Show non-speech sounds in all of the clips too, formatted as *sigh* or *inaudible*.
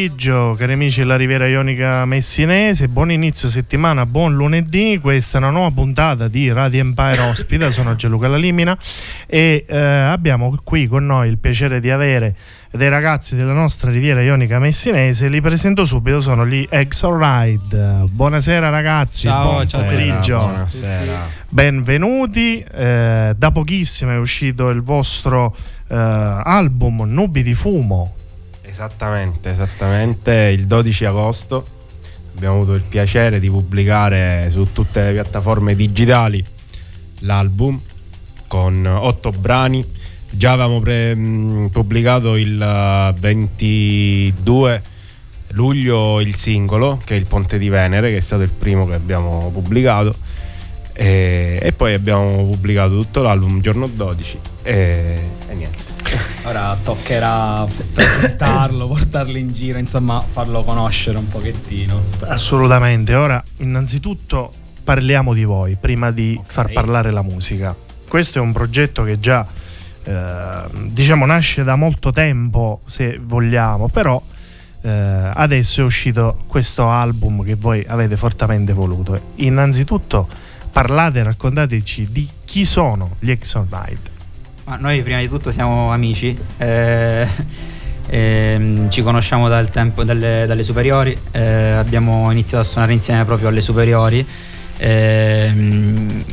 pomeriggio cari amici della Riviera Ionica Messinese, buon inizio settimana, buon lunedì, questa è una nuova puntata di Radio Empire Ospita, sono Gianluca Lalimina e eh, abbiamo qui con noi il piacere di avere dei ragazzi della nostra Riviera Ionica Messinese, li presento subito, sono gli Exo Ride. Buonasera ragazzi, buon pomeriggio. Buonasera. Benvenuti, eh, da pochissimo è uscito il vostro eh, album Nubi di Fumo. Esattamente, esattamente. Il 12 agosto abbiamo avuto il piacere di pubblicare su tutte le piattaforme digitali l'album con otto brani. Già avevamo pre- pubblicato il eh, 22 luglio il singolo, che è il Ponte di Venere, che è stato il primo che abbiamo pubblicato. E, e poi abbiamo pubblicato tutto l'album giorno 12 e, e niente. Ora toccherà presentarlo, portarlo in giro, insomma farlo conoscere un pochettino. Assolutamente. Ora, innanzitutto parliamo di voi prima di Ok. far parlare la musica. Questo è un progetto che già eh, diciamo nasce da molto tempo, se vogliamo, però eh, adesso è uscito questo album che voi avete fortemente voluto. Innanzitutto parlate, raccontateci di chi sono gli Exxon Ride. Ma noi prima di tutto siamo amici, eh, ehm, ci conosciamo dal tempo delle, dalle superiori, eh, abbiamo iniziato a suonare insieme proprio alle superiori, ehm,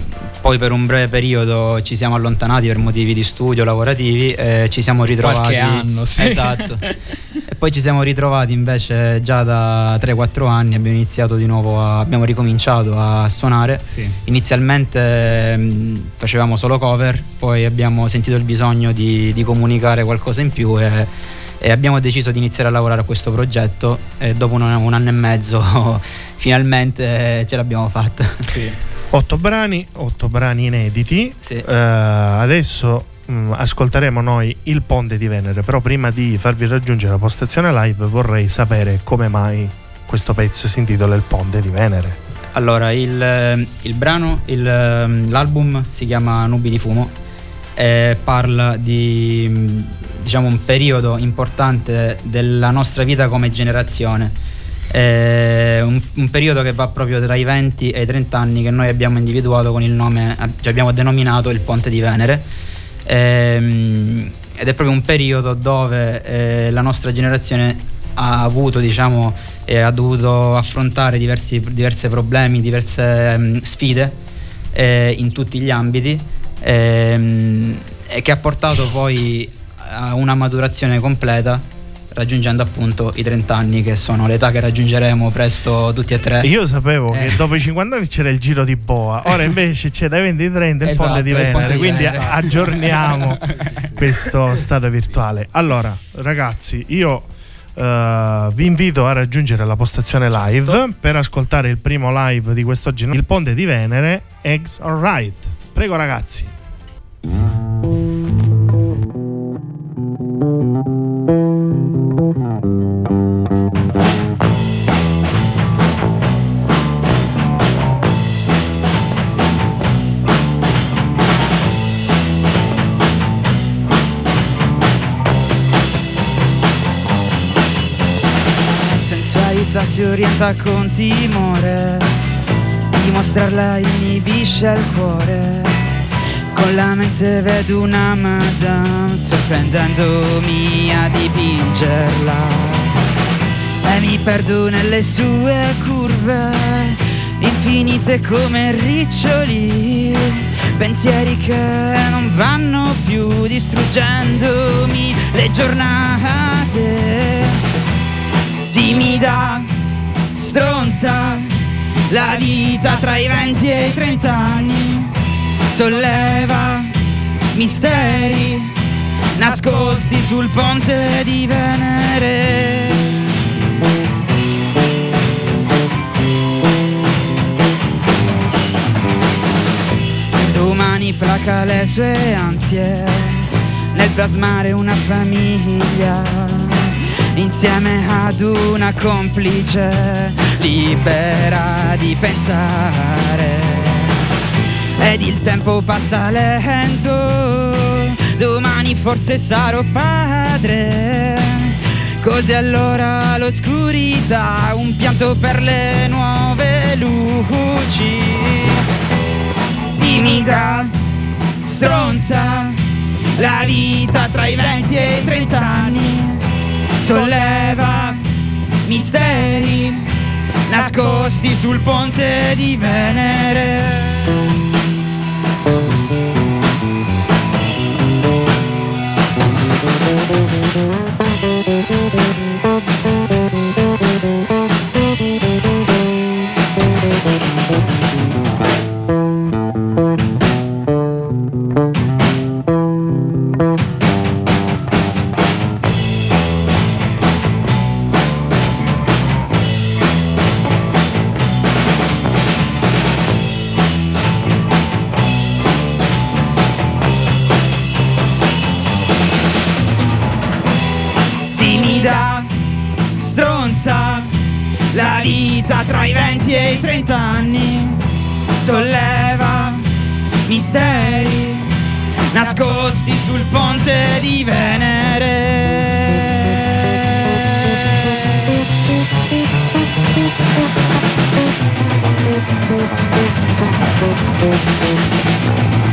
poi per un breve periodo ci siamo allontanati per motivi di studio, lavorativi, e ci siamo ritrovati... Qualche anno, sì. Esatto. *laughs* e poi ci siamo ritrovati invece già da 3-4 anni, abbiamo iniziato di nuovo, a, abbiamo ricominciato a suonare. Sì. Inizialmente mh, facevamo solo cover, poi abbiamo sentito il bisogno di, di comunicare qualcosa in più e, e abbiamo deciso di iniziare a lavorare a questo progetto e dopo un, un anno e mezzo *laughs* finalmente ce l'abbiamo fatta. Sì. Otto brani, otto brani inediti. Sì. Eh, adesso mh, ascolteremo noi il Ponte di Venere, però prima di farvi raggiungere la postazione live vorrei sapere come mai questo pezzo si intitola Il Ponte di Venere. Allora, il, il brano, il- l'album si chiama Nubi di fumo e parla di mh, diciamo un periodo importante della nostra vita come generazione. È un, un periodo che va proprio tra i 20 e i 30 anni che noi abbiamo individuato con il nome, cioè abbiamo denominato il Ponte di Venere. Ehm, ed è proprio un periodo dove eh, la nostra generazione ha avuto, diciamo, e ha dovuto affrontare diversi, problemi, diverse ehm, sfide eh, in tutti gli ambiti ehm, e che ha portato poi a una maturazione completa raggiungendo appunto i 30 anni che sono l'età che raggiungeremo presto tutti e tre. Io sapevo eh. che dopo i 50 anni c'era il giro di boa, ora *laughs* invece c'è dai 20 ai 30 il esatto, ponte di Venere, quindi esatto. aggiorniamo *laughs* questo stato virtuale. Allora ragazzi, io... Uh, vi invito a raggiungere la postazione certo. live certo. per ascoltare il primo live di quest'oggi, il ponte di Venere, Eggs on Ride. Prego ragazzi. Mm si orienta con timore, dimostrarla inibisce il cuore. Con la mente vedo una madame, sorprendendomi a dipingerla. E mi perdo nelle sue curve, infinite come riccioli, pensieri che non vanno più distruggendomi le giornate. Timida, stronza, la vita tra i 20 e i 30 anni solleva misteri nascosti sul ponte di Venere. Domani placa le sue ansie nel plasmare una famiglia insieme ad una complice libera di pensare. Ed il tempo passa lento, domani forse sarò padre. Così allora l'oscurità, un pianto per le nuove luci timida, stronza, la vita tra i 20 e i 30 anni solleva misteri nascosti sul ponte di Venere. Timida, nascosti sul ponte di Venere. I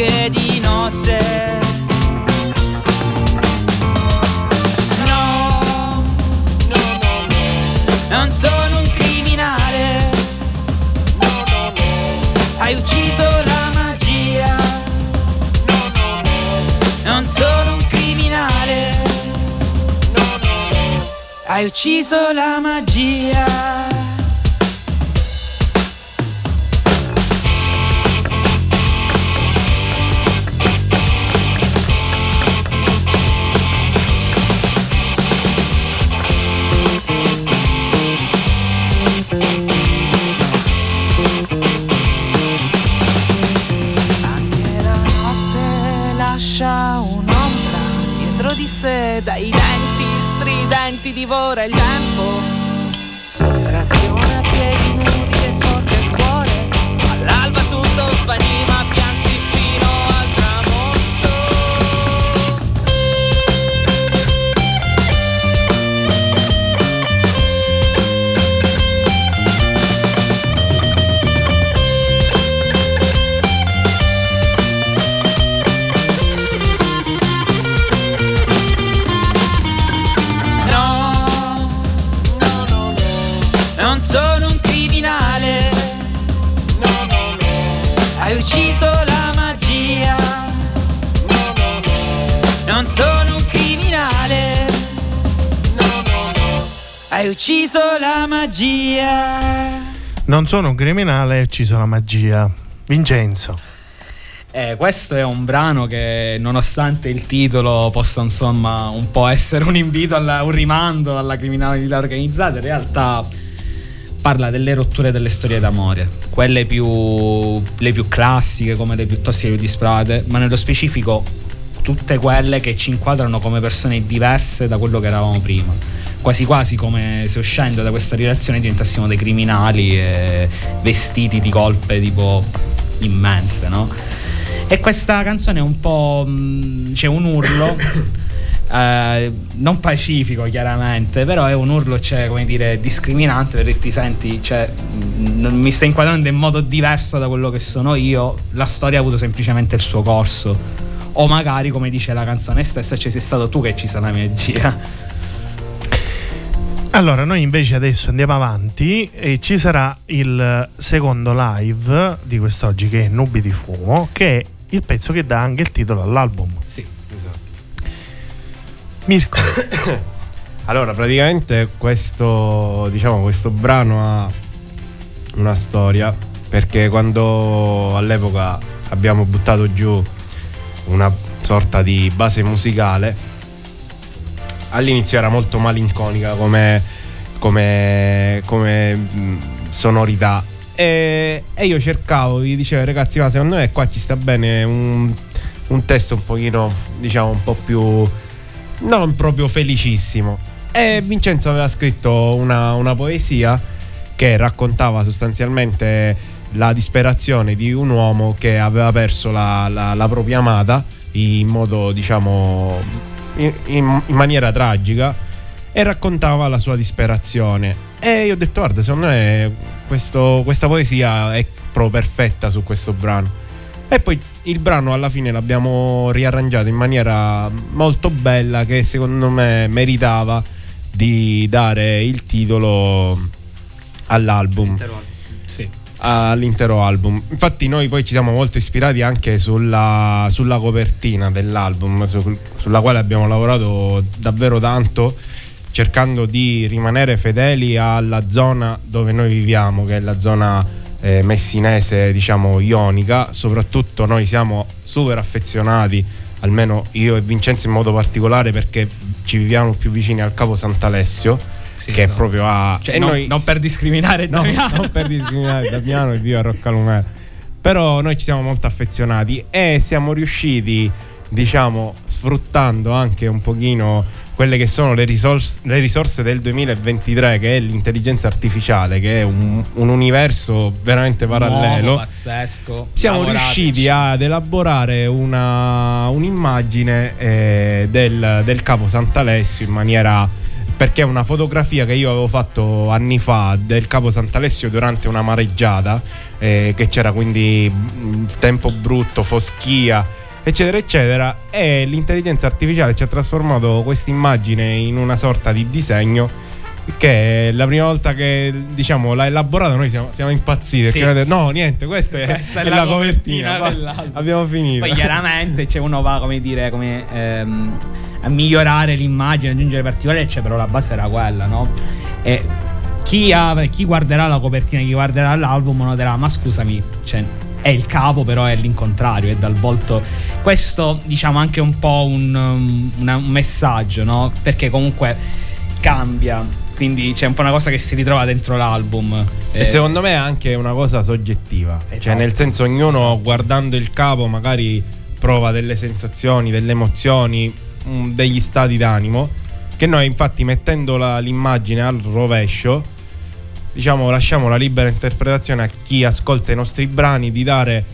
anche di notte. No, non sono un criminale. Hai ucciso la magia. Non sono un criminale. Hai ucciso la magia. dai denti stridenti divora il tempo. Sottrazione a piedi nudi e sporca il cuore. All'alba tutto svanito ucciso la magia. Non sono un criminale, ho ucciso la magia. Vincenzo. Eh, questo è un brano che, nonostante il titolo possa insomma un po' essere un invito, alla- un rimando alla criminalità organizzata, in realtà parla delle rotture delle storie d'amore, quelle più, le più classiche, come le più tossiche più disperate, ma nello specifico tutte quelle che ci inquadrano come persone diverse da quello che eravamo prima. Quasi quasi come se uscendo da questa relazione diventassimo dei criminali e vestiti di colpe tipo immense, no? E questa canzone è un po'. mh, c'è un urlo. *coughs* eh, non pacifico chiaramente, però è un urlo, cioè, come dire, discriminante perché ti senti, cioè, mh, non mi stai inquadrando in modo diverso da quello che sono io, la storia ha avuto semplicemente il suo corso. O magari, come dice la canzone stessa, ci sei stato tu che ci la magia. Allora, noi invece adesso andiamo avanti e ci sarà il secondo live di quest'oggi che è Nubi di Fumo, che è il pezzo che dà anche il titolo all'album. Sì. Mirko, *coughs* Allora, praticamente questo, diciamo, questo brano ha una storia perché quando all'epoca abbiamo buttato giù una sorta di base musicale, all'inizio era molto malinconica come, come, come, mh, sonorità e, e io cercavo, gli dicevo ragazzi ma secondo me qua ci sta bene un, un testo un pochino, diciamo, un po' più non proprio felicissimo. E Vincenzo aveva scritto una, una poesia che raccontava sostanzialmente la disperazione di un uomo che aveva perso la, la- la propria amata in modo, diciamo, in, in- in maniera tragica e raccontava la sua disperazione. E io ho detto, guarda, secondo me questo- questa poesia è proprio perfetta su questo brano. E poi il brano alla fine l'abbiamo riarrangiato in maniera molto bella che secondo me meritava di dare il titolo all'album, Sì. All'intero album. Infatti noi poi ci siamo molto ispirati anche sulla, sulla copertina dell'album, su- sulla quale abbiamo lavorato davvero tanto cercando di rimanere fedeli alla zona dove noi viviamo, che è la zona eh, messinese, diciamo, ionica. Soprattutto noi siamo super affezionati, almeno io e Vincenzo in modo particolare, perché ci viviamo più vicini al Capo Sant'Alessio, Sì, che è esatto. proprio a... Cioè, non, noi- non per discriminare No, Damiano. non per discriminare *laughs* Damiano e viva Roccalumera. Però noi ci siamo molto affezionati e siamo riusciti, diciamo, sfruttando anche un pochino quelle che sono le risorse, le risorse del 2023, che è l'intelligenza artificiale, che è un, un universo veramente parallelo. Nuovo, pazzesco. Siamo Lavorateci. riusciti ad elaborare una, un'immagine eh, del, del capo Sant'Alessio in maniera perché una fotografia che io avevo fatto anni fa del capo Sant'Alessio durante una mareggiata eh, che c'era quindi mm, tempo brutto, foschia eccetera eccetera e l'intelligenza artificiale ci ha trasformato questa immagine in una sorta di disegno che la prima volta che diciamo l'ha elaborato noi siamo, siamo impazziti Sì. detto, no niente questa è, Questa è è la la copertina copertina, abbiamo finito Poi chiaramente cioè, uno va come dire come ehm, a migliorare l'immagine, aggiungere particolari, cioè, però la base era quella, no? E chi, ha- chi guarderà la copertina, chi guarderà l'album noterà, ma scusami, cioè, è il capo, però è l'incontrario, è dal volto. Questo diciamo anche un po' un, um, una- un messaggio, no? Perché comunque cambia. Quindi c'è un po' una cosa che si ritrova dentro l'album. E Eh, secondo me è anche una cosa soggettiva. Esatto. Cioè, nel senso, ognuno guardando il capo magari prova delle sensazioni, delle emozioni, mm, degli stati d'animo. che noi infatti mettendo la- l'immagine al rovescio, diciamo lasciamo la libera interpretazione a chi ascolta i nostri brani di dare,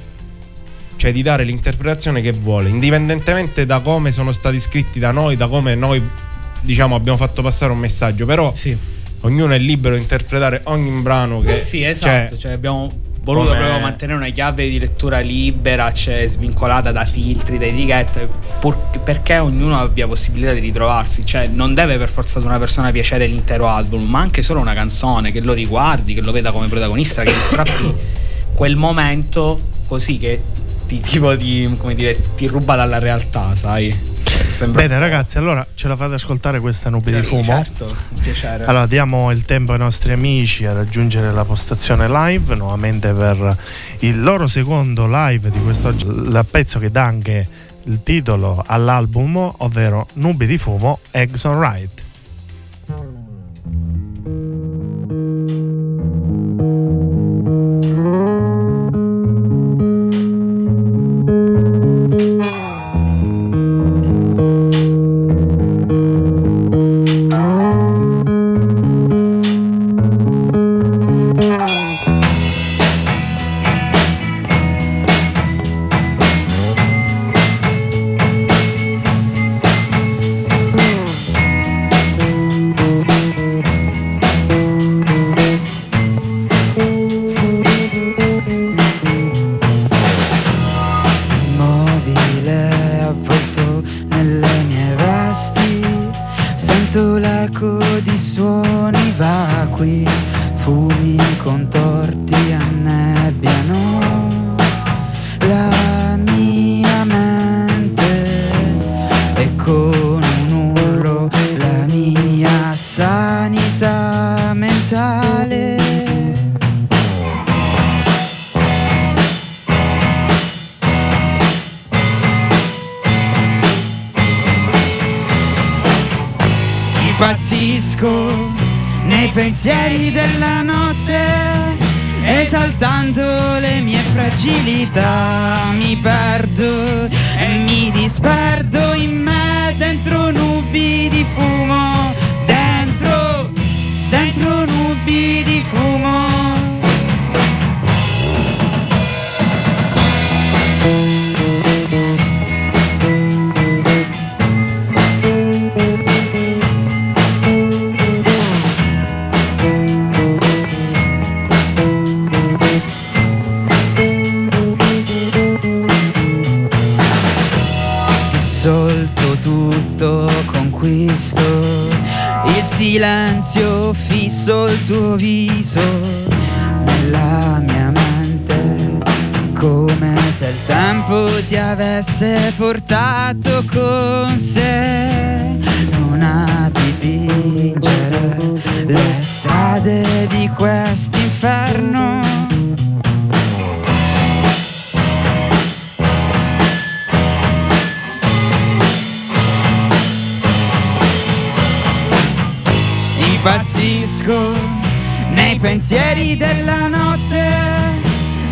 cioè di dare l'interpretazione che vuole, indipendentemente da come sono stati scritti da noi, da come noi diciamo abbiamo fatto passare un messaggio, però Sì, ognuno è libero di interpretare ogni brano che... sì esatto. cioè, Cioè, abbiamo voluto come- proprio mantenere una chiave di lettura libera, cioè svincolata da filtri, da etichette, pur- perché ognuno abbia possibilità di ritrovarsi. Cioè, non deve per forza ad una persona piacere l'intero album, ma anche solo una canzone, che lo riguardi, che lo veda come protagonista, che strappi *coughs* quel momento così che ti, tipo, ti, come dire, ti ruba dalla realtà, sai? Sembra Bene ragazzi, allora ce la fate ascoltare questa nubi di Sì, fumo? Certo, un piacere. Allora diamo il tempo ai nostri amici a raggiungere la postazione live nuovamente per il loro secondo live di quest'oggi, il pezzo che dà anche il titolo all'album, ovvero Nubi di fumo, Eggs on mentale Impazzisco nei pensieri della notte, esaltando le mie fragilità. Mi perdo e mi disperdo in me dentro nubi di fumo, dentro, nubi di fumo. Fisso il tuo viso nella mia mente come se il tempo ti avesse portato con sé. Non a dipingere le strade di quest'inferno. Nei pensieri della notte,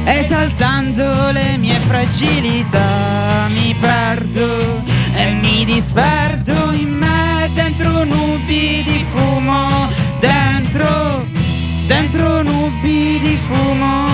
esaltando le mie fragilità. Mi perdo e mi disperdo in me dentro nubi di fumo, dentro, dentro nubi di fumo.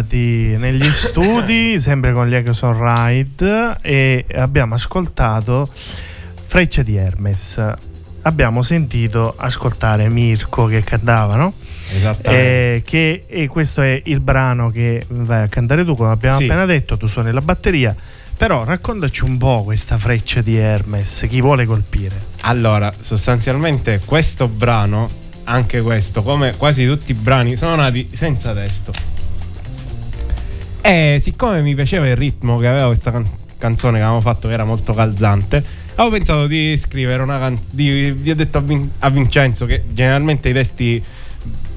Rientrati negli *laughs* studi, sempre con gli Exxon Ride e abbiamo ascoltato Freccia di Hermes. Abbiamo sentito ascoltare Mirko che cantava, no? Esattamente. Eh, che, e questo è il brano che vai a cantare tu, come abbiamo Sì. appena detto, tu suoni la batteria. Però raccontaci un po' questa freccia di Hermes, chi vuole colpire. Allora, sostanzialmente questo brano, anche questo, come quasi tutti i brani, sono nati senza testo. E siccome mi piaceva il ritmo che aveva questa can- canzone che avevamo fatto, che era molto calzante, avevo pensato di scrivere una canzone. Vi ho detto a, Vin- a Vincenzo che generalmente i testi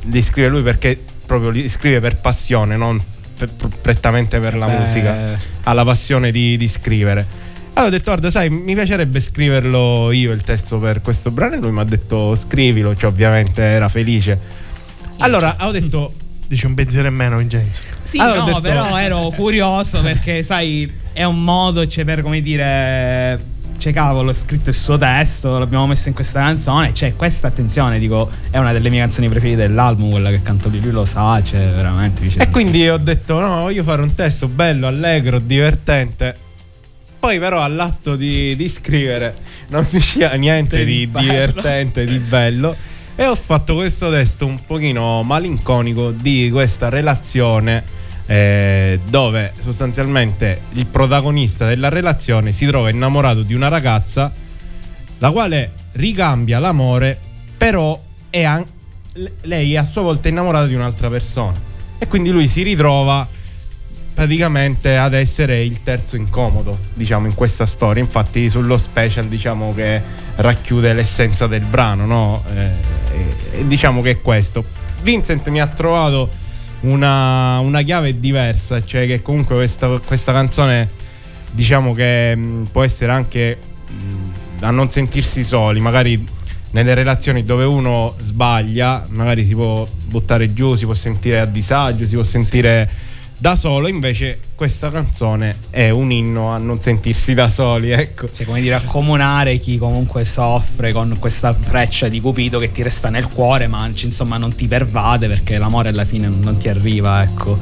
li scrive lui perché proprio li scrive per passione, non per- prettamente per la Beh. musica, ha la passione di, di scrivere. Allora ho detto, guarda, sai, mi piacerebbe scriverlo io il testo per questo brano e lui mi ha detto scrivilo, cioè ovviamente era felice. Allora ho detto, Dici un pensiero in meno, Vincenzo. Sì, Allora, ho no, detto- però ero curioso perché, sai, è un modo, cioè, per come dire. Cioè, cavolo, ho scritto il suo testo, l'abbiamo messo in questa canzone. Cioè, questa, attenzione, dico, è una delle mie canzoni preferite dell'album, quella che canto lì, lui lo sa, cioè, veramente. piace E quindi ho detto: no, voglio fare un testo bello, allegro, divertente. Poi, però, all'atto di, di scrivere non *laughs* mi usciva niente di divertente, di bello. E ho fatto questo testo un pochino malinconico di questa relazione. eh, dove sostanzialmente il protagonista della relazione si trova innamorato di una ragazza la quale ricambia l'amore, però è an- le- lei è a sua volta innamorata di un'altra persona. E quindi lui si ritrova praticamente ad essere il terzo incomodo, diciamo, in questa storia. Infatti sullo special diciamo che racchiude l'essenza del brano, no? Eh, diciamo che è questo. Vincent mi ha trovato una, una chiave diversa, cioè che comunque questa, questa canzone diciamo che mh, può essere anche mh, a non sentirsi soli, magari nelle relazioni dove uno sbaglia, magari si può buttare giù, si può sentire a disagio, si può sentire da solo, invece questa canzone è un inno a non sentirsi da soli, ecco. Cioè, come dire, accomunare chi comunque soffre con questa freccia di Cupido che ti resta nel cuore, ma insomma non ti pervade perché l'amore alla fine non ti arriva, ecco.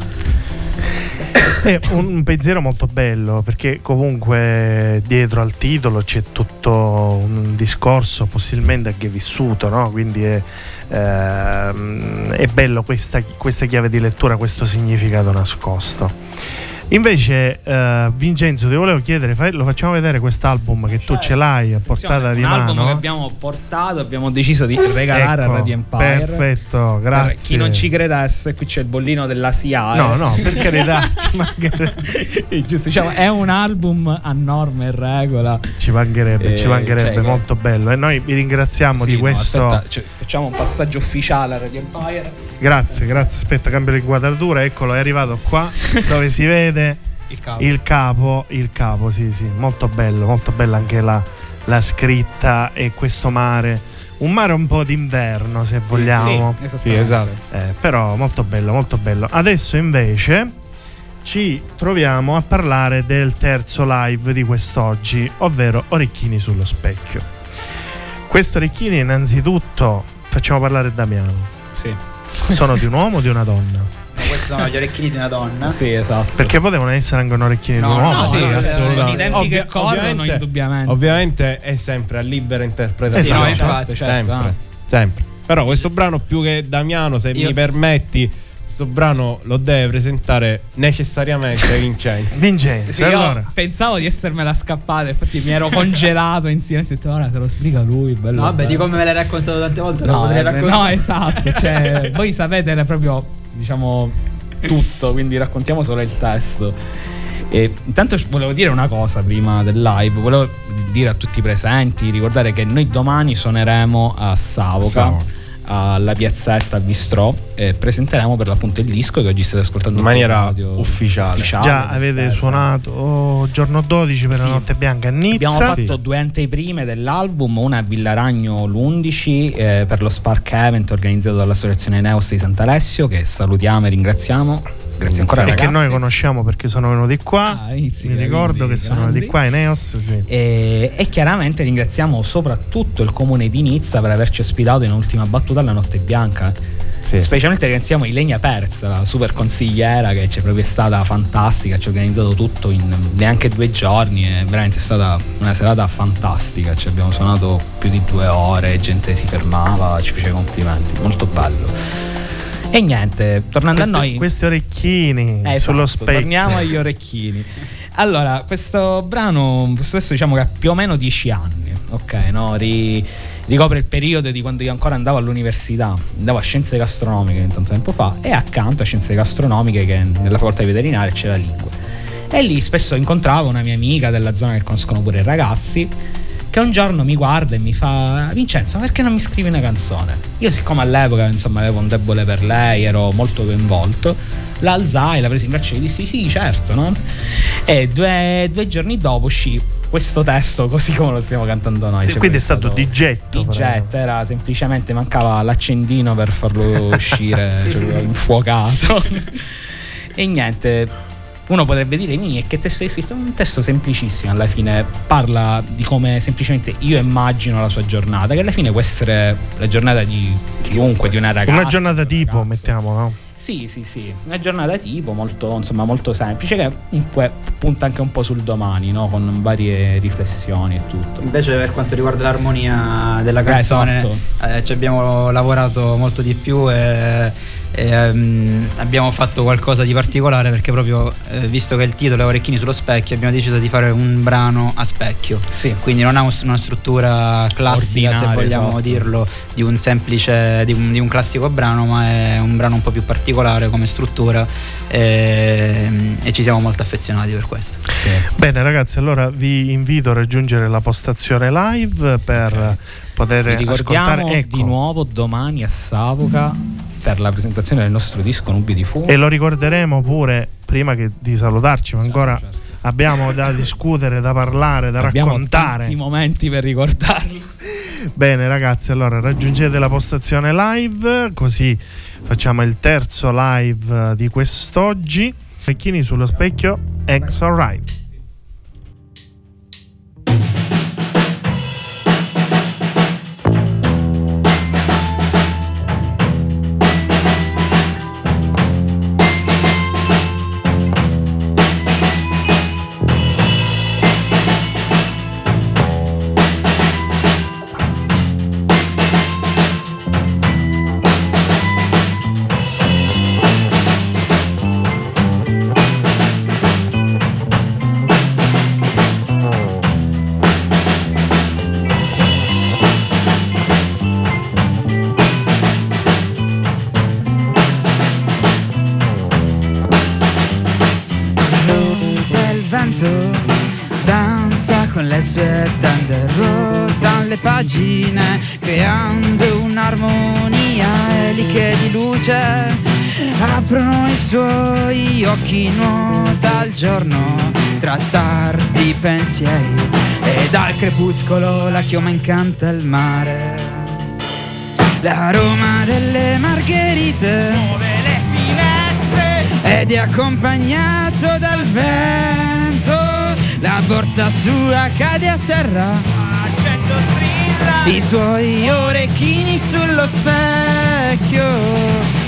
È un pensiero molto bello perché comunque dietro al titolo c'è tutto un discorso possibilmente anche vissuto, no? quindi è, ehm, è bello questa, questa chiave di lettura, questo significato nascosto. Invece, eh, Vincenzo, ti volevo chiedere, fai- lo facciamo vedere quest'album che tu ce l'hai a portata di mano? album che abbiamo portato, abbiamo deciso di regalare Ecco, a Radio Empire. Perfetto, Per grazie. chi non ci credesse, qui c'è il bollino della SIA. No, no, per carità, *laughs* ci mancherebbe. Giusto, diciamo, è un album a norma e regola. Ci mancherebbe, Eh, ci mancherebbe, cioè molto bello. E noi vi ringraziamo Sì, di no, questo. aspetta, cioè, facciamo un passaggio ufficiale a Radio Empire. Grazie, grazie. Aspetta, cambio l'inquadratura. Eccolo, è arrivato qua dove si vede Il capo. il capo. Il capo, sì, sì, molto bello, molto bella anche la, la scritta e questo mare. Un mare un po' d'inverno, se vogliamo. Sì, Sì, esatto. Eh, però molto bello, molto bello. Adesso invece ci troviamo a parlare del terzo live di quest'oggi, ovvero Orecchini sullo specchio. Questo Orecchini innanzitutto facciamo parlare Damiano. Sì. Sono di un uomo o di una donna? *laughs* Sono gli orecchini di una donna. Sì, esatto. Perché potevano essere anche un orecchino di No, un uomo. no, sì, sì, assolutamente. I tempi Ovvia- che corrono, ovviamente- indubbiamente. Ovviamente è sempre a libera interpretazione. Esatto, infatti, certo, sempre, ah. sempre. Però questo brano più che Damiano, se Io- mi permetti, questo brano lo deve presentare necessariamente Vincenzo. *laughs* Vincenzo, Sì, allora. io pensavo di essermela scappata, infatti mi ero congelato in silenzio. Ho detto, ora se lo sbriga lui. Bello, No, vabbè, bello." di come me l'hai raccontato tante volte, No, eh, no, esatto. Cioè, *laughs* voi sapete era proprio, diciamo, tutto, quindi raccontiamo solo il testo. E intanto volevo dire una cosa prima del live, volevo dire a tutti i presenti, ricordare che noi domani suoneremo a Savoca. Savoca. Alla piazzetta Bistrò e presenteremo per l'appunto il disco che oggi state ascoltando In maniera radio ufficiale. Già avete stessa. suonato oh, giorno 12 per Sì. la notte bianca a Nizza. Abbiamo fatto due anteprime dell'album, una a Villaragno l'11 eh, per lo Spark Event organizzato dall'Associazione Neos di Sant'Alessio che salutiamo e ringraziamo. Grazie ancora e che noi conosciamo perché sono venuti qua. Ah, Mi ricordo che sono venuti qua i Neos, sì. E, e chiaramente ringraziamo soprattutto il comune di Nizza per averci ospitato in ultima battuta alla Notte Bianca. Sì. Specialmente ringraziamo Ilenia Perz, la super consigliera che ci è proprio stata fantastica, ci ha organizzato tutto in neanche due giorni, è veramente stata una serata fantastica, ci abbiamo suonato più di due ore, gente si fermava, ci faceva complimenti, molto bello. E niente, tornando Questi, a noi... questi orecchini Eh, sullo esatto, specchio. Torniamo agli orecchini. Allora, questo brano, testo diciamo che ha più o meno dieci anni, ok? No? Ri- ricopre il periodo di quando io ancora andavo all'università, andavo a scienze gastronomiche tanto tempo fa, e accanto a scienze gastronomiche che nella facoltà di veterinaria c'era lingua. E lì spesso incontravo una mia amica della zona che conoscono pure i ragazzi che un giorno mi guarda e mi fa Vincenzo perché non mi scrivi una canzone? Io siccome all'epoca insomma avevo un debole per lei ero molto coinvolto la alzai, la presi in braccio e gli dissi sì certo no? e due, due giorni dopo uscì questo testo così come lo stiamo cantando noi Cioè, quindi è stato di getto. di jet, era semplicemente mancava l'accendino per farlo uscire *laughs* cioè, infuocato e niente uno potrebbe dire mi è che testo hai scritto un testo semplicissimo alla fine parla di come semplicemente io immagino la sua giornata che alla fine può essere la giornata di chiunque di una ragazza Una giornata tipo, ragazzo. mettiamo, no? Sì, sì, sì, una giornata tipo molto, insomma, molto semplice che comunque punta anche un po' sul domani, no? Con varie riflessioni e tutto. Invece per quanto riguarda l'armonia della canzone esatto. eh, ci abbiamo lavorato molto di più e, e, ehm, abbiamo fatto qualcosa di particolare perché proprio eh, visto che il titolo è Orecchini sullo specchio abbiamo deciso di fare un brano a specchio. Sì. Quindi non ha un- una struttura classica se Ordinaria, vogliamo esatto. dirlo di un semplice di un, di un classico brano ma è un brano un po' più particolare come struttura e, e ci siamo molto affezionati per questo. Bene ragazzi, allora vi invito a raggiungere la postazione live per Ok. poter ascoltare ecco. di nuovo domani a Savoca per la presentazione del nostro disco Nubi di Fumo. E lo ricorderemo pure prima che di salutarci, ma Certo, ancora certo. abbiamo da *laughs* discutere, da parlare, da Abbiamo raccontare. tanti momenti per ricordarlo. *laughs* Bene ragazzi, allora raggiungete la postazione live, così facciamo il terzo live eh, di quest'oggi. Orecchini sullo specchio, Eggs Alright. Pagine creando un'armonia eliche di luce aprono i suoi occhi nuota il giorno tra tardi pensieri e dal crepuscolo la chioma incanta il mare L'aroma delle margherite muove le finestre ed è accompagnato dal vento. La borsa sua cade a terra. Accendo strilla. I suoi orecchini sullo specchio.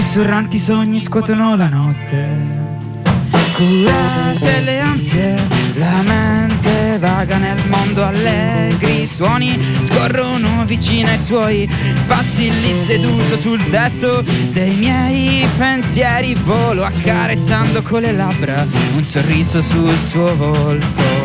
Sussurranti sogni scuotono la notte. Curate le ansie, la mente vaga nel mondo allegri, suoni scorrono vicino ai suoi passi lì seduto sul tetto dei miei pensieri, volo accarezzando con le labbra un sorriso sul suo volto.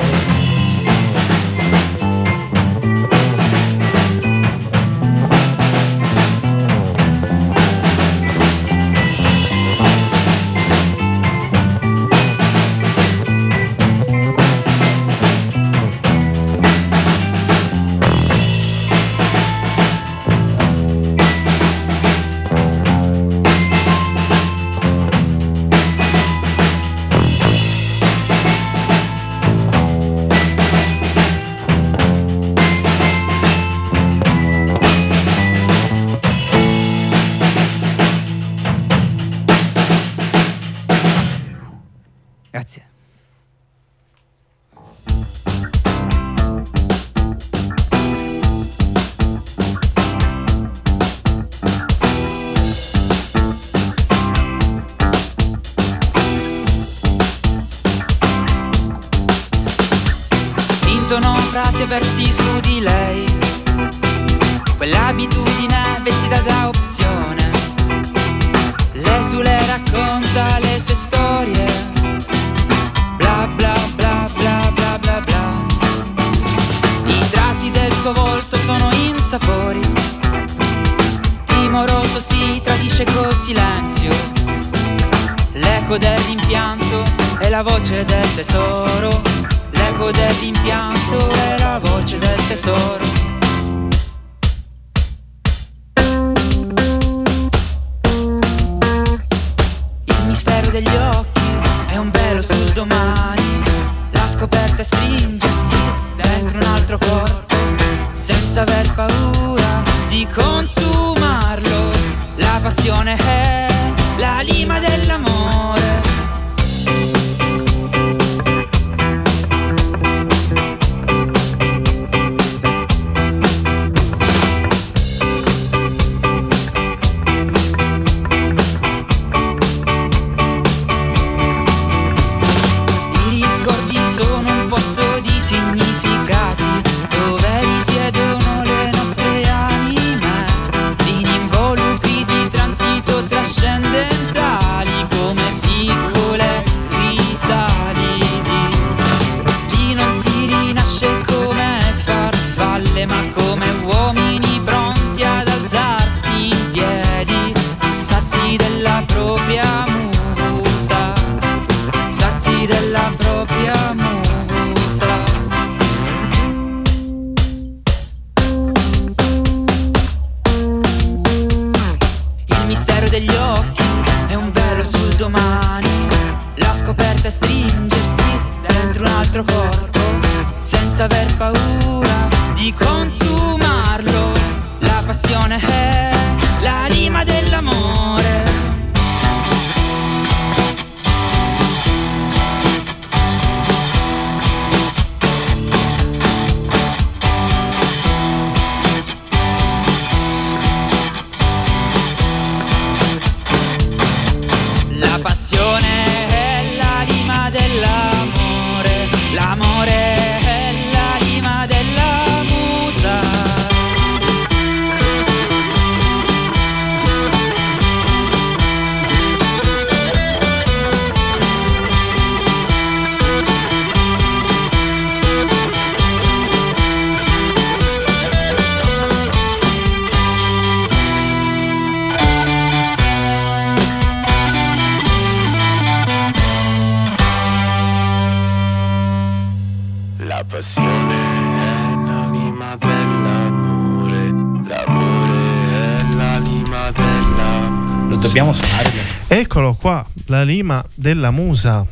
Dobbiamo suonare. Eccolo qua, la lima della musa.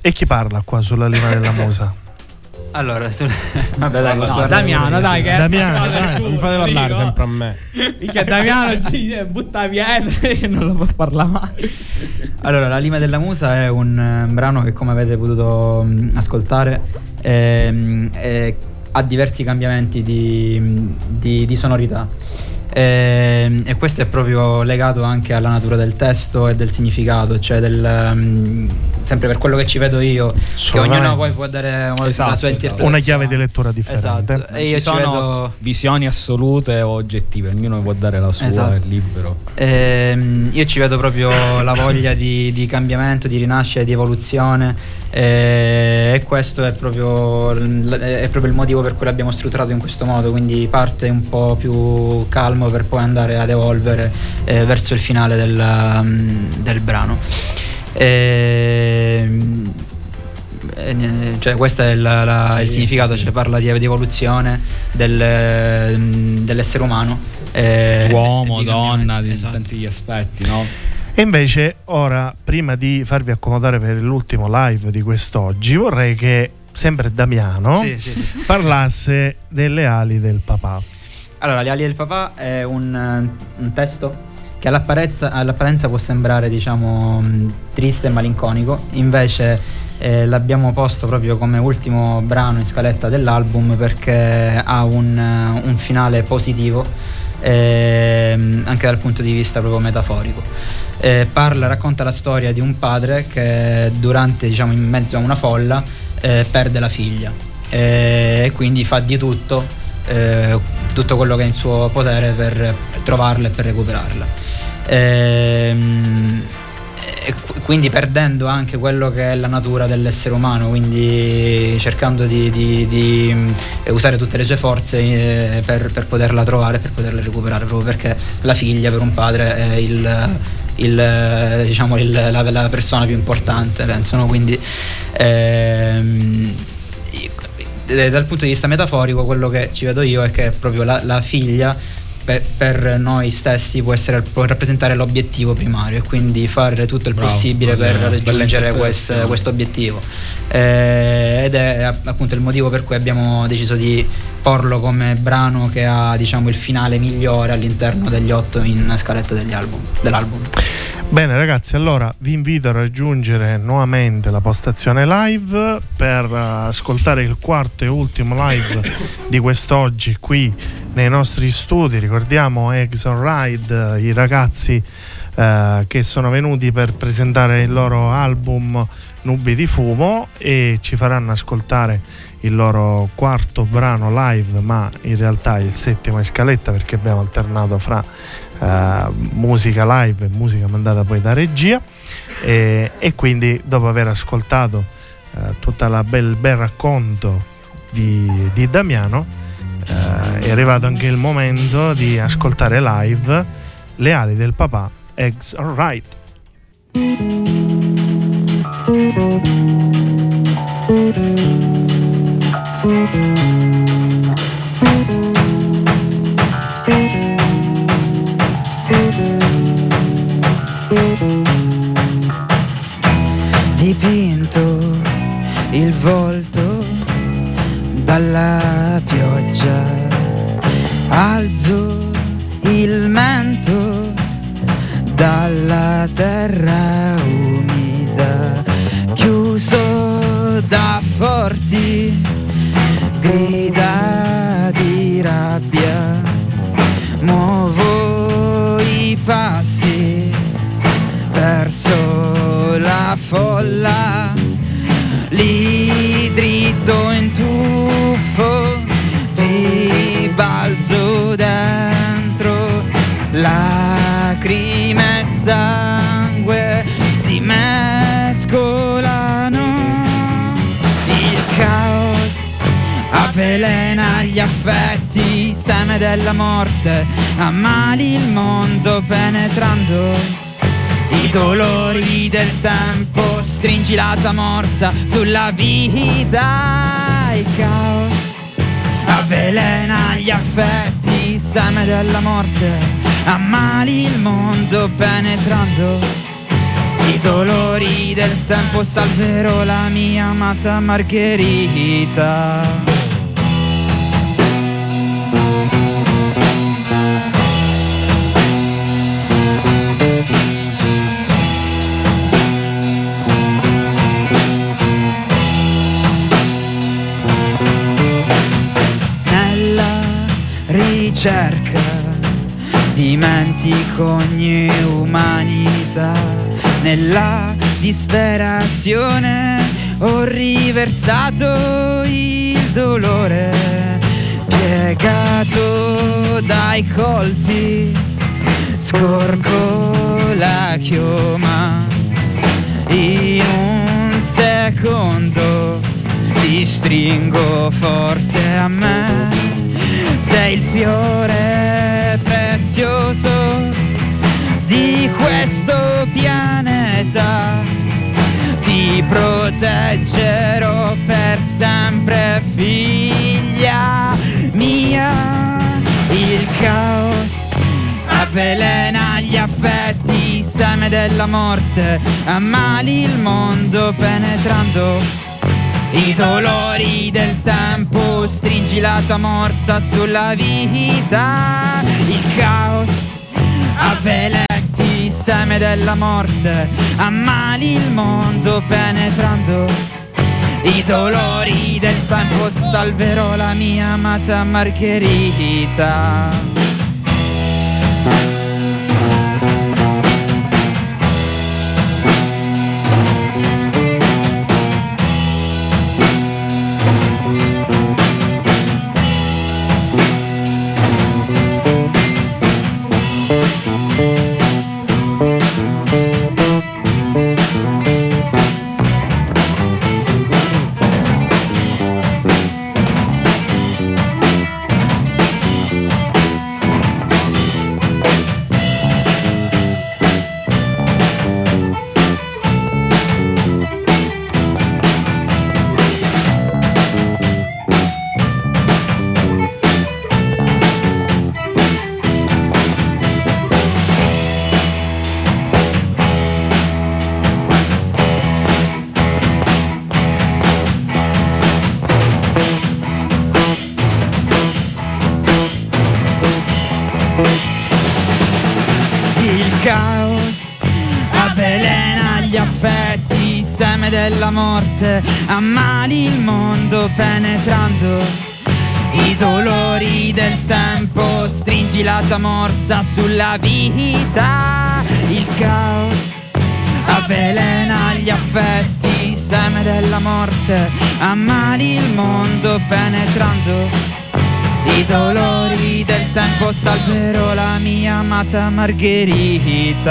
E chi parla qua sulla lima della *laughs* musa? Allora, su... vabbè, dai, No, parlare Damiano, dai, che Damiano, è dai, tu, mi fate parlare sempre a me. Che Damiano ci butta pietre *laughs* e non lo può parlare mai. Allora, La Lima della Musa è un eh, brano che, come avete potuto mh, ascoltare, ehm, è- ha diversi cambiamenti di, di- di sonorità. E, e questo è proprio legato anche alla natura del testo e del significato, cioè del, mm, sempre per quello che ci vedo io, che ognuno poi può dare una- Esatto, la sua esatto. interpretazione. Una chiave di lettura differente. Esatto. E io sono vedo visioni assolute o oggettive, ognuno può dare la sua, Esatto. è libero. Ehm, io ci vedo proprio la voglia di, di cambiamento, di rinascita, di evoluzione e questo è proprio, è proprio il motivo per cui l'abbiamo strutturato in questo modo, quindi parte un po' più calmo per poi andare ad evolvere eh, verso il finale del, um, del brano. Ehm, e cioè, questo è la- la- il Sì, significato, sì. cioè parla di, di evoluzione del- mm, dell'essere umano. eh, Uomo, donna, di esatto. tanti aspetti, no? E invece ora, prima di farvi accomodare per l'ultimo live di quest'oggi, vorrei che sempre Damiano Sì, sì, sì, parlasse delle ali del papà. Allora, Le ali del papà è un, un testo che all'apparenza, all'apparenza può sembrare, diciamo, mh, triste e malinconico, invece eh, l'abbiamo posto proprio come ultimo brano in scaletta dell'album perché ha un, un finale positivo, ehm, anche dal punto di vista proprio metaforico. Eh, parla, racconta la storia di un padre che durante, diciamo, in mezzo a una folla eh, perde la figlia eh, e quindi fa di tutto, eh, tutto quello che è in suo potere per trovarla e per recuperarla. Qu- quindi perdendo anche quello che è la natura dell'essere umano, quindi cercando di, di- di, usare tutte le sue forze eh, per, per poterla trovare, per poterla recuperare, proprio perché la figlia per un padre è il, il, diciamo, il- la, la persona più importante, penso, no? quindi ehm, eh, dal punto di vista metaforico quello che ci vedo io è che proprio la, la figlia per, per noi stessi può, essere, può rappresentare l'obiettivo primario e quindi fare tutto il Bravo, possibile per raggiungere questo obiettivo. Eh, ed è app- appunto il motivo per cui abbiamo deciso di porlo come brano che ha diciamo il finale migliore all'interno degli otto in scaletta degli album, dell'album Bene ragazzi, allora vi invito a raggiungere nuovamente la postazione live per eh, ascoltare il quarto e ultimo live *coughs* di quest'oggi qui nei nostri studi. Ricordiamo Exxon Ride, i ragazzi eh, che sono venuti per presentare il loro album Nubi di Fumo e ci faranno ascoltare il loro quarto brano live, ma in realtà il settimo in scaletta perché abbiamo alternato fra eh, musica live musica mandata poi da regia. E, e quindi dopo aver ascoltato eh, tutto il bel racconto di, di Damiano eh, è arrivato anche il momento di ascoltare live le ali del papà Eggs Alright tua morsa sulla vita, il caos avvelena gli affetti, seme della morte, ammali il mondo penetrando. I dolori del tempo salverò la mia amata Margherita. Dimentico ogni umanità nella disperazione ho riversato il dolore piegato dai colpi. Scorco la chioma in un secondo. Ti stringo forte a me sei il fiore prezioso di questo pianeta. Ti proteggerò per sempre figlia mia. Il caos avvelena gli affetti seme della morte ammali il mondo penetrando i dolori del tempo stringi la tua morsa sulla vita. Il caos avvelenti seme della morte. Ammali il mondo penetrando. I dolori del tempo salverò la mia amata Margherita della morte, ammali il mondo penetrando i dolori del tempo, stringi la tua morsa sulla vita. Il caos avvelena gli affetti, seme della morte, ammali il mondo penetrando i dolori del tempo salverò la mia amata Margherita.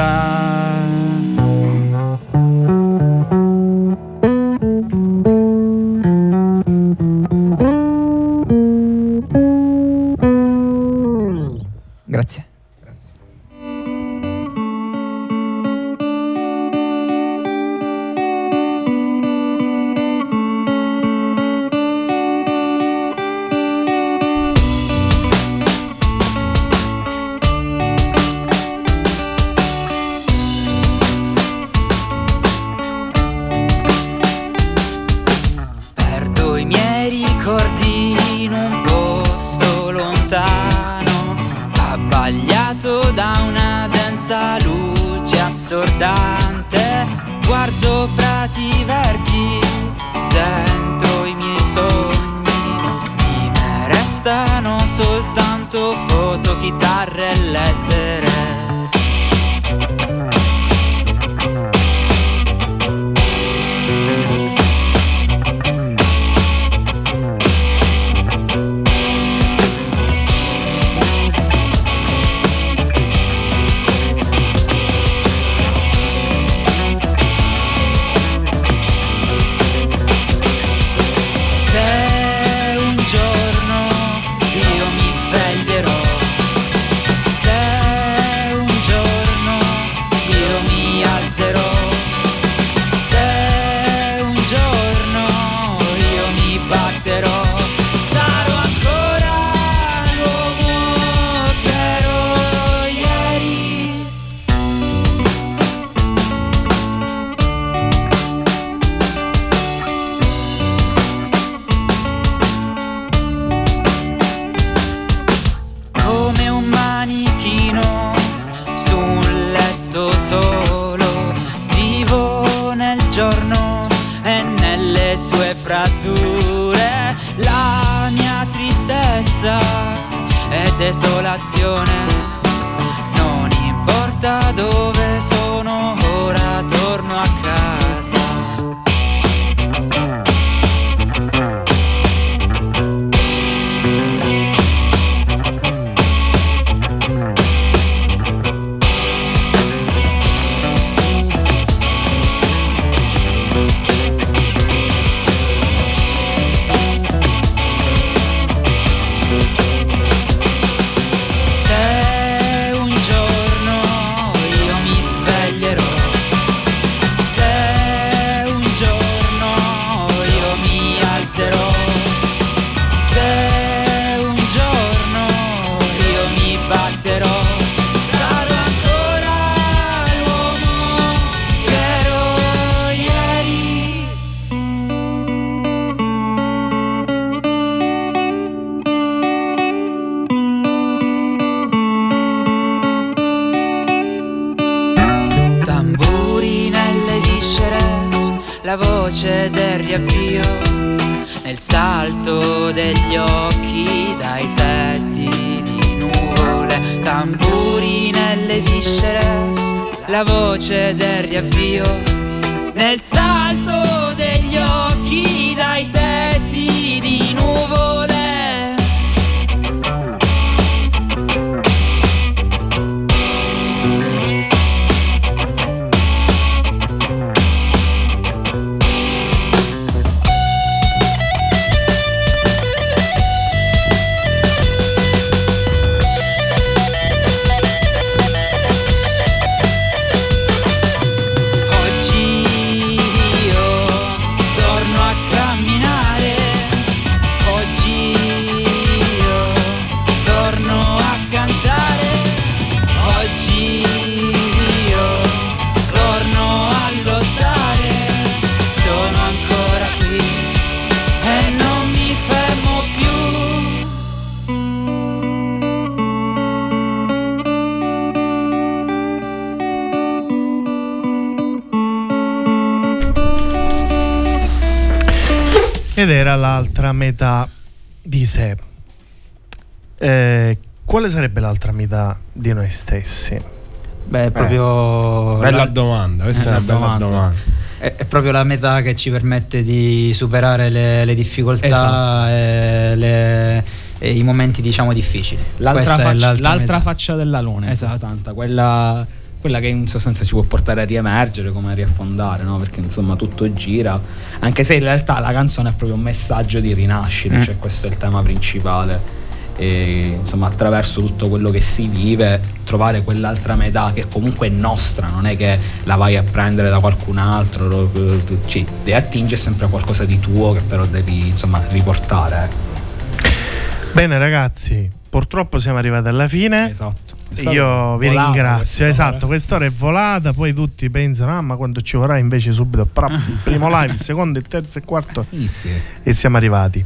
La voce del riavvio, nel salto degli occhi dai tetti di nuvole, tamburi nelle viscere, la voce del riavvio, nel salto degli occhi era l'altra metà di sé. Eh, quale sarebbe l'altra metà di noi stessi? Beh, è proprio. Bella la- domanda, questa è una Eh, bella domanda. domanda. È, è proprio la metà che ci permette di superare le, le difficoltà Esatto. e, le- e i momenti, diciamo, difficili. L'altra, faccia, l'altra l'altra faccia della luna, in Esatto. sostanza, quella, quella che in sostanza ci può portare a riemergere, come a riaffondare, no? Perché insomma tutto gira. Anche se in realtà la canzone è proprio un messaggio di rinascita, Mm. cioè questo è il tema principale. E insomma, attraverso tutto quello che si vive, trovare quell'altra metà che comunque è nostra, non è che la vai a prendere da qualcun altro, lo- ci ti attinge sempre a qualcosa di tuo che però devi insomma riportare. ecco. Bene ragazzi, purtroppo siamo arrivati alla fine. Esatto. Io vi ringrazio, quest'ora. esatto, quest'ora è volata, poi tutti pensano, ah ma quando ci vorrà invece subito, però *laughs* il primo live, il secondo, il terzo e il quarto e siamo arrivati.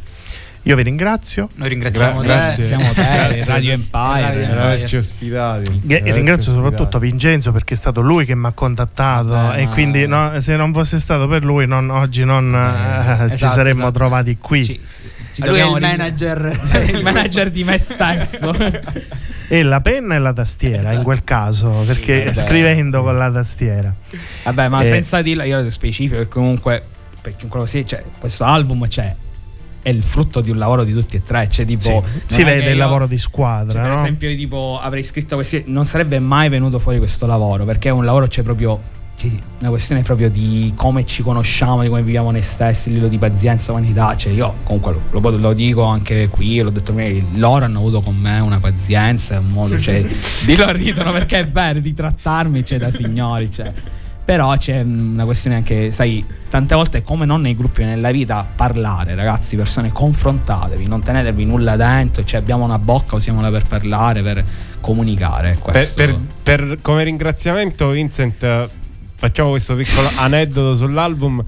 Io vi ringrazio, Noi ringraziamo Gra- te. Siamo te. Radio Empire. Per averci ospitati. e ringrazio soprattutto. Vincenzo perché è stato lui che mi ha contattato Vabbè, e ma- quindi no, se non fosse stato per lui non- oggi non eh, ci esatto, saremmo esatto. trovati qui. Ci- ci Lui è il ring- manager. *laughs* il manager di me stesso. *laughs* E la penna e la tastiera in quel caso, perché vabbè. scrivendo con la tastiera. Vabbè, ma Eh. senza dirla, io lo specifico perché comunque per chiunque lo sia, cioè, questo album cioè, è il frutto di un lavoro di tutti e tre. Cioè, tipo, Sì, si vede che il io- lavoro di cioè, squadra, per no? esempio, io tipo avrei scritto questi. Non sarebbe mai venuto fuori questo lavoro perché è un lavoro, c'è proprio. C'è una questione proprio di come ci conosciamo, di come viviamo noi stessi, livello di pazienza, umanità. Cioè, io comunque lo, lo- lo dico anche qui, l'ho detto prima, loro hanno avuto con me una pazienza, un modo, *laughs* cioè, di loro ridono perché è vero, di trattarmi, cioè, da signori, cioè. Però c'è una questione anche, sai, tante volte come non nei gruppi nella vita, parlare, ragazzi, persone, confrontatevi, non tenetevi nulla dentro, cioè abbiamo una bocca, usiamola per parlare, per comunicare. Per, per- per- come ringraziamento, Vincent, facciamo questo piccolo *laughs* aneddoto sull'album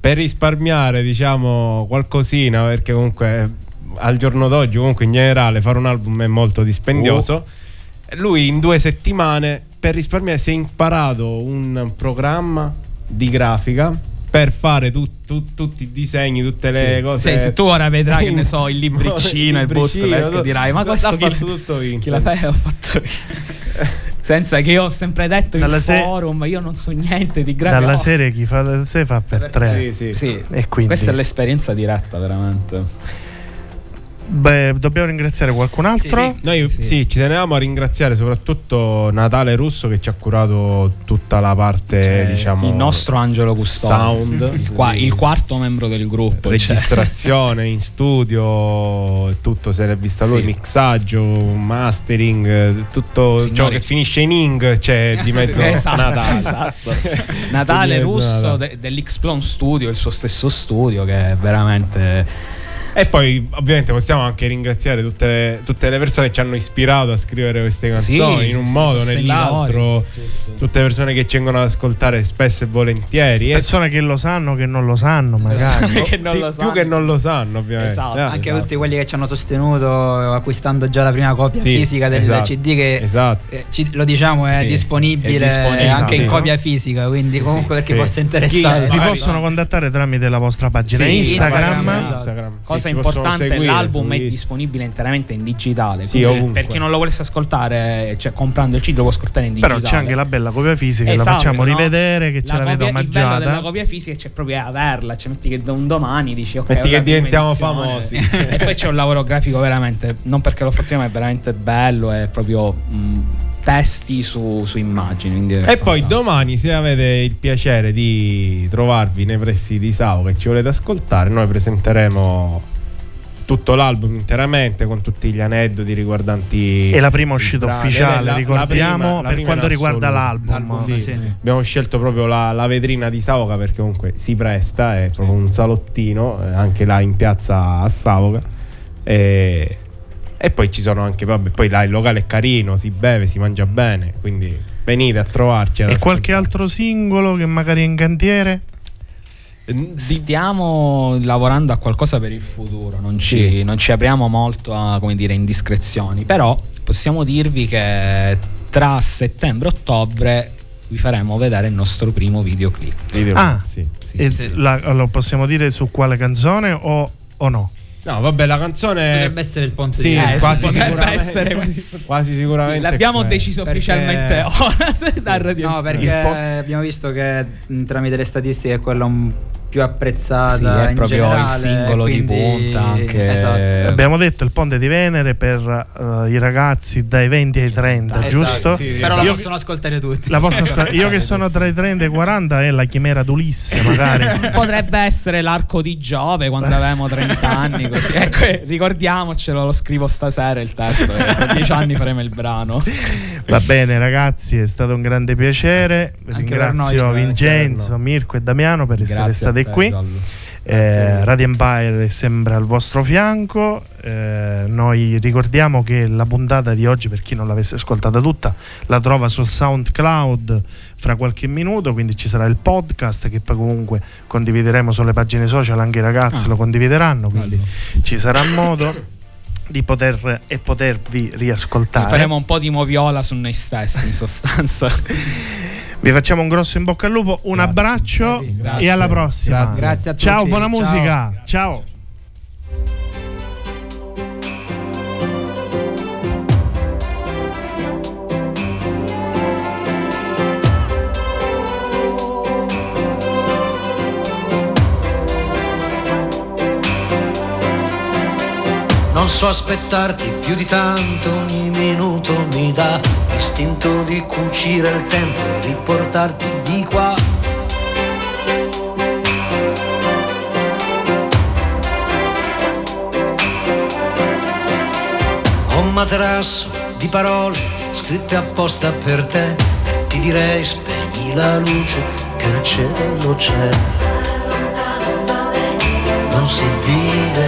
per risparmiare, diciamo, qualcosina, perché comunque eh, al giorno d'oggi, comunque in generale, fare un album è molto dispendioso. Lui in due settimane, per risparmiare, si è imparato un programma di grafica per fare tu- tu- tutti i disegni, tutte le Sì. cose. Sì, sì, tu ora vedrai che ne so, il *laughs* libricino, il libricino, bootleg, tu- dirai, ma questo chi, fatto tutto *laughs* chi l'ha fa- ho fatto io. Senza che io ho sempre detto Dalla in se- forum, io non so niente di grave Dalla serie chi fa da sé fa per tre. Sì, sì. Sì, E quindi questa è l'esperienza diretta, veramente. Beh, dobbiamo ringraziare qualcun altro. Noi Sì, sì, sì. ci tenevamo a ringraziare soprattutto Natale Russo che ci ha curato tutta la parte, Cioè, diciamo, il nostro angelo custode. sound, il, qua- il quarto membro del gruppo. cioè. registrazione in studio, tutto se l'è vista lui, Sì. mixaggio, mastering, tutto ciò Signori. che finisce in ing c'è di mezzo *laughs* esatto, Natale. esatto. *laughs* Natale Russo de- dell'Xplone Studio, il suo stesso studio che è veramente E poi ovviamente possiamo anche ringraziare tutte, tutte le persone che ci hanno ispirato a scrivere queste canzoni Sì, in un sì, modo o nell'altro. Tutte le persone che ci vengono ad ascoltare spesso e volentieri. E Persone che lo sanno, che non lo sanno, magari. Persone *laughs* che non sì, lo più sanno. che non lo sanno, ovviamente. Esatto. Eh, Anche esatto. tutti quelli che ci hanno sostenuto acquistando già la prima copia Sì, fisica del esatto, CD che esatto. eh, ci- lo diciamo è Sì, disponibile, è disponibile, anche in copia fisica, quindi comunque per chi sì. possa interessare. Vi possono contattare tramite la vostra pagina Sì, Instagram. Instagram, Instagram. Cosa importante, seguire l'album è disponibile interamente in digitale. Sì, per chi non lo volesse ascoltare, cioè comprando il CD lo può ascoltare in Però digitale. c'è anche la bella copia fisica, Esatto, la facciamo no? rivedere che ce La l'avete copia- Il bello omaggiata. della copia fisica c'è proprio averla, cioè metti che da un domani dici ok, Metti la che diventiamo edizione. famosi. *laughs* e poi c'è un lavoro grafico veramente, non perché l'ho fatto io, ma è veramente bello, è proprio mh, testi su, su immagini. E poi domani, se avete il piacere di trovarvi nei pressi di Sao che ci volete ascoltare, noi presenteremo tutto l'album interamente con tutti gli aneddoti riguardanti E la prima uscita brani. ufficiale, è la- la ricordiamo, prima- la per quanto riguarda l'album. L'album, Sì, sì. Abbiamo scelto proprio la, la vetrina di Savoca perché comunque si presta, è proprio un salottino, eh, anche là in piazza a Savoca. E, e poi ci sono anche, vabbè, poi là il locale è carino, si beve, si mangia bene, quindi venite a trovarci. E qualche altro singolo che magari è in cantiere? Eh, di- Stiamo lavorando a qualcosa per il futuro, non ci, Sì. non ci apriamo molto a come dire, indiscrezioni, però possiamo dirvi che tra settembre e ottobre vi faremo vedere il nostro primo videoclip. video- Ah. sì. Sì, E sì, la- lo possiamo dire su quale canzone o, o no? No, vabbè, la canzone Potrebbe essere il ponte Sì, di Eh, quasi, sì, potrebbe sicuramente, essere quasi- *laughs* quasi sicuramente. Sì, l'abbiamo quello. deciso Perché- ufficialmente *laughs* ora *laughs* dal radio. No, perché abbiamo visto che tramite le statistiche è quella un- più apprezzata. Sì, è in proprio il generale, singolo di quindi- punta, anche- Esatto. Abbiamo detto il ponte di Venere per eh, i ragazzi dai 20 ai 30, Esatto, giusto? sì, sì, Però la Io- possono ascoltare tutti. la posso *laughs* ascoltare- io che sono tra i 30 e i 40 è la chimera d'Ulisse, magari. *laughs* Potrebbe essere l'arco di Giove quando avevamo 30 anni. Così. Ecco, eh, ricordiamocelo, lo scrivo stasera il testo. e Tra 10 anni faremo il brano. Va bene, ragazzi, è stato un grande piacere. Anche Ringrazio noi, eh, Vincenzo, Mirko e Damiano per essere Grazie a stati te, qui. Giallo. Eh, Radio Empire è sempre al vostro fianco. Eh, noi ricordiamo che la puntata di oggi, per chi non l'avesse ascoltata tutta, la trova sul SoundCloud fra qualche minuto. Quindi ci sarà il podcast che poi comunque condivideremo sulle pagine social. Anche i ragazzi Ah. lo condivideranno. Quindi Bello. ci sarà modo di poter e potervi riascoltare. Faremo un po' di moviola su noi stessi, in sostanza. *laughs* Vi facciamo un grosso in bocca al lupo, un Grazie. abbraccio Grazie. e alla prossima. Grazie. Grazie a tutti. Ciao, buona Ciao. musica. Ciao. Non so aspettarti più di tanto, ogni minuto mi dà l'istinto di cucire il tempo e riportarti di qua. Ho un materasso di parole scritte apposta per te ti direi spegni la luce che nel cielo c'è. Non si vive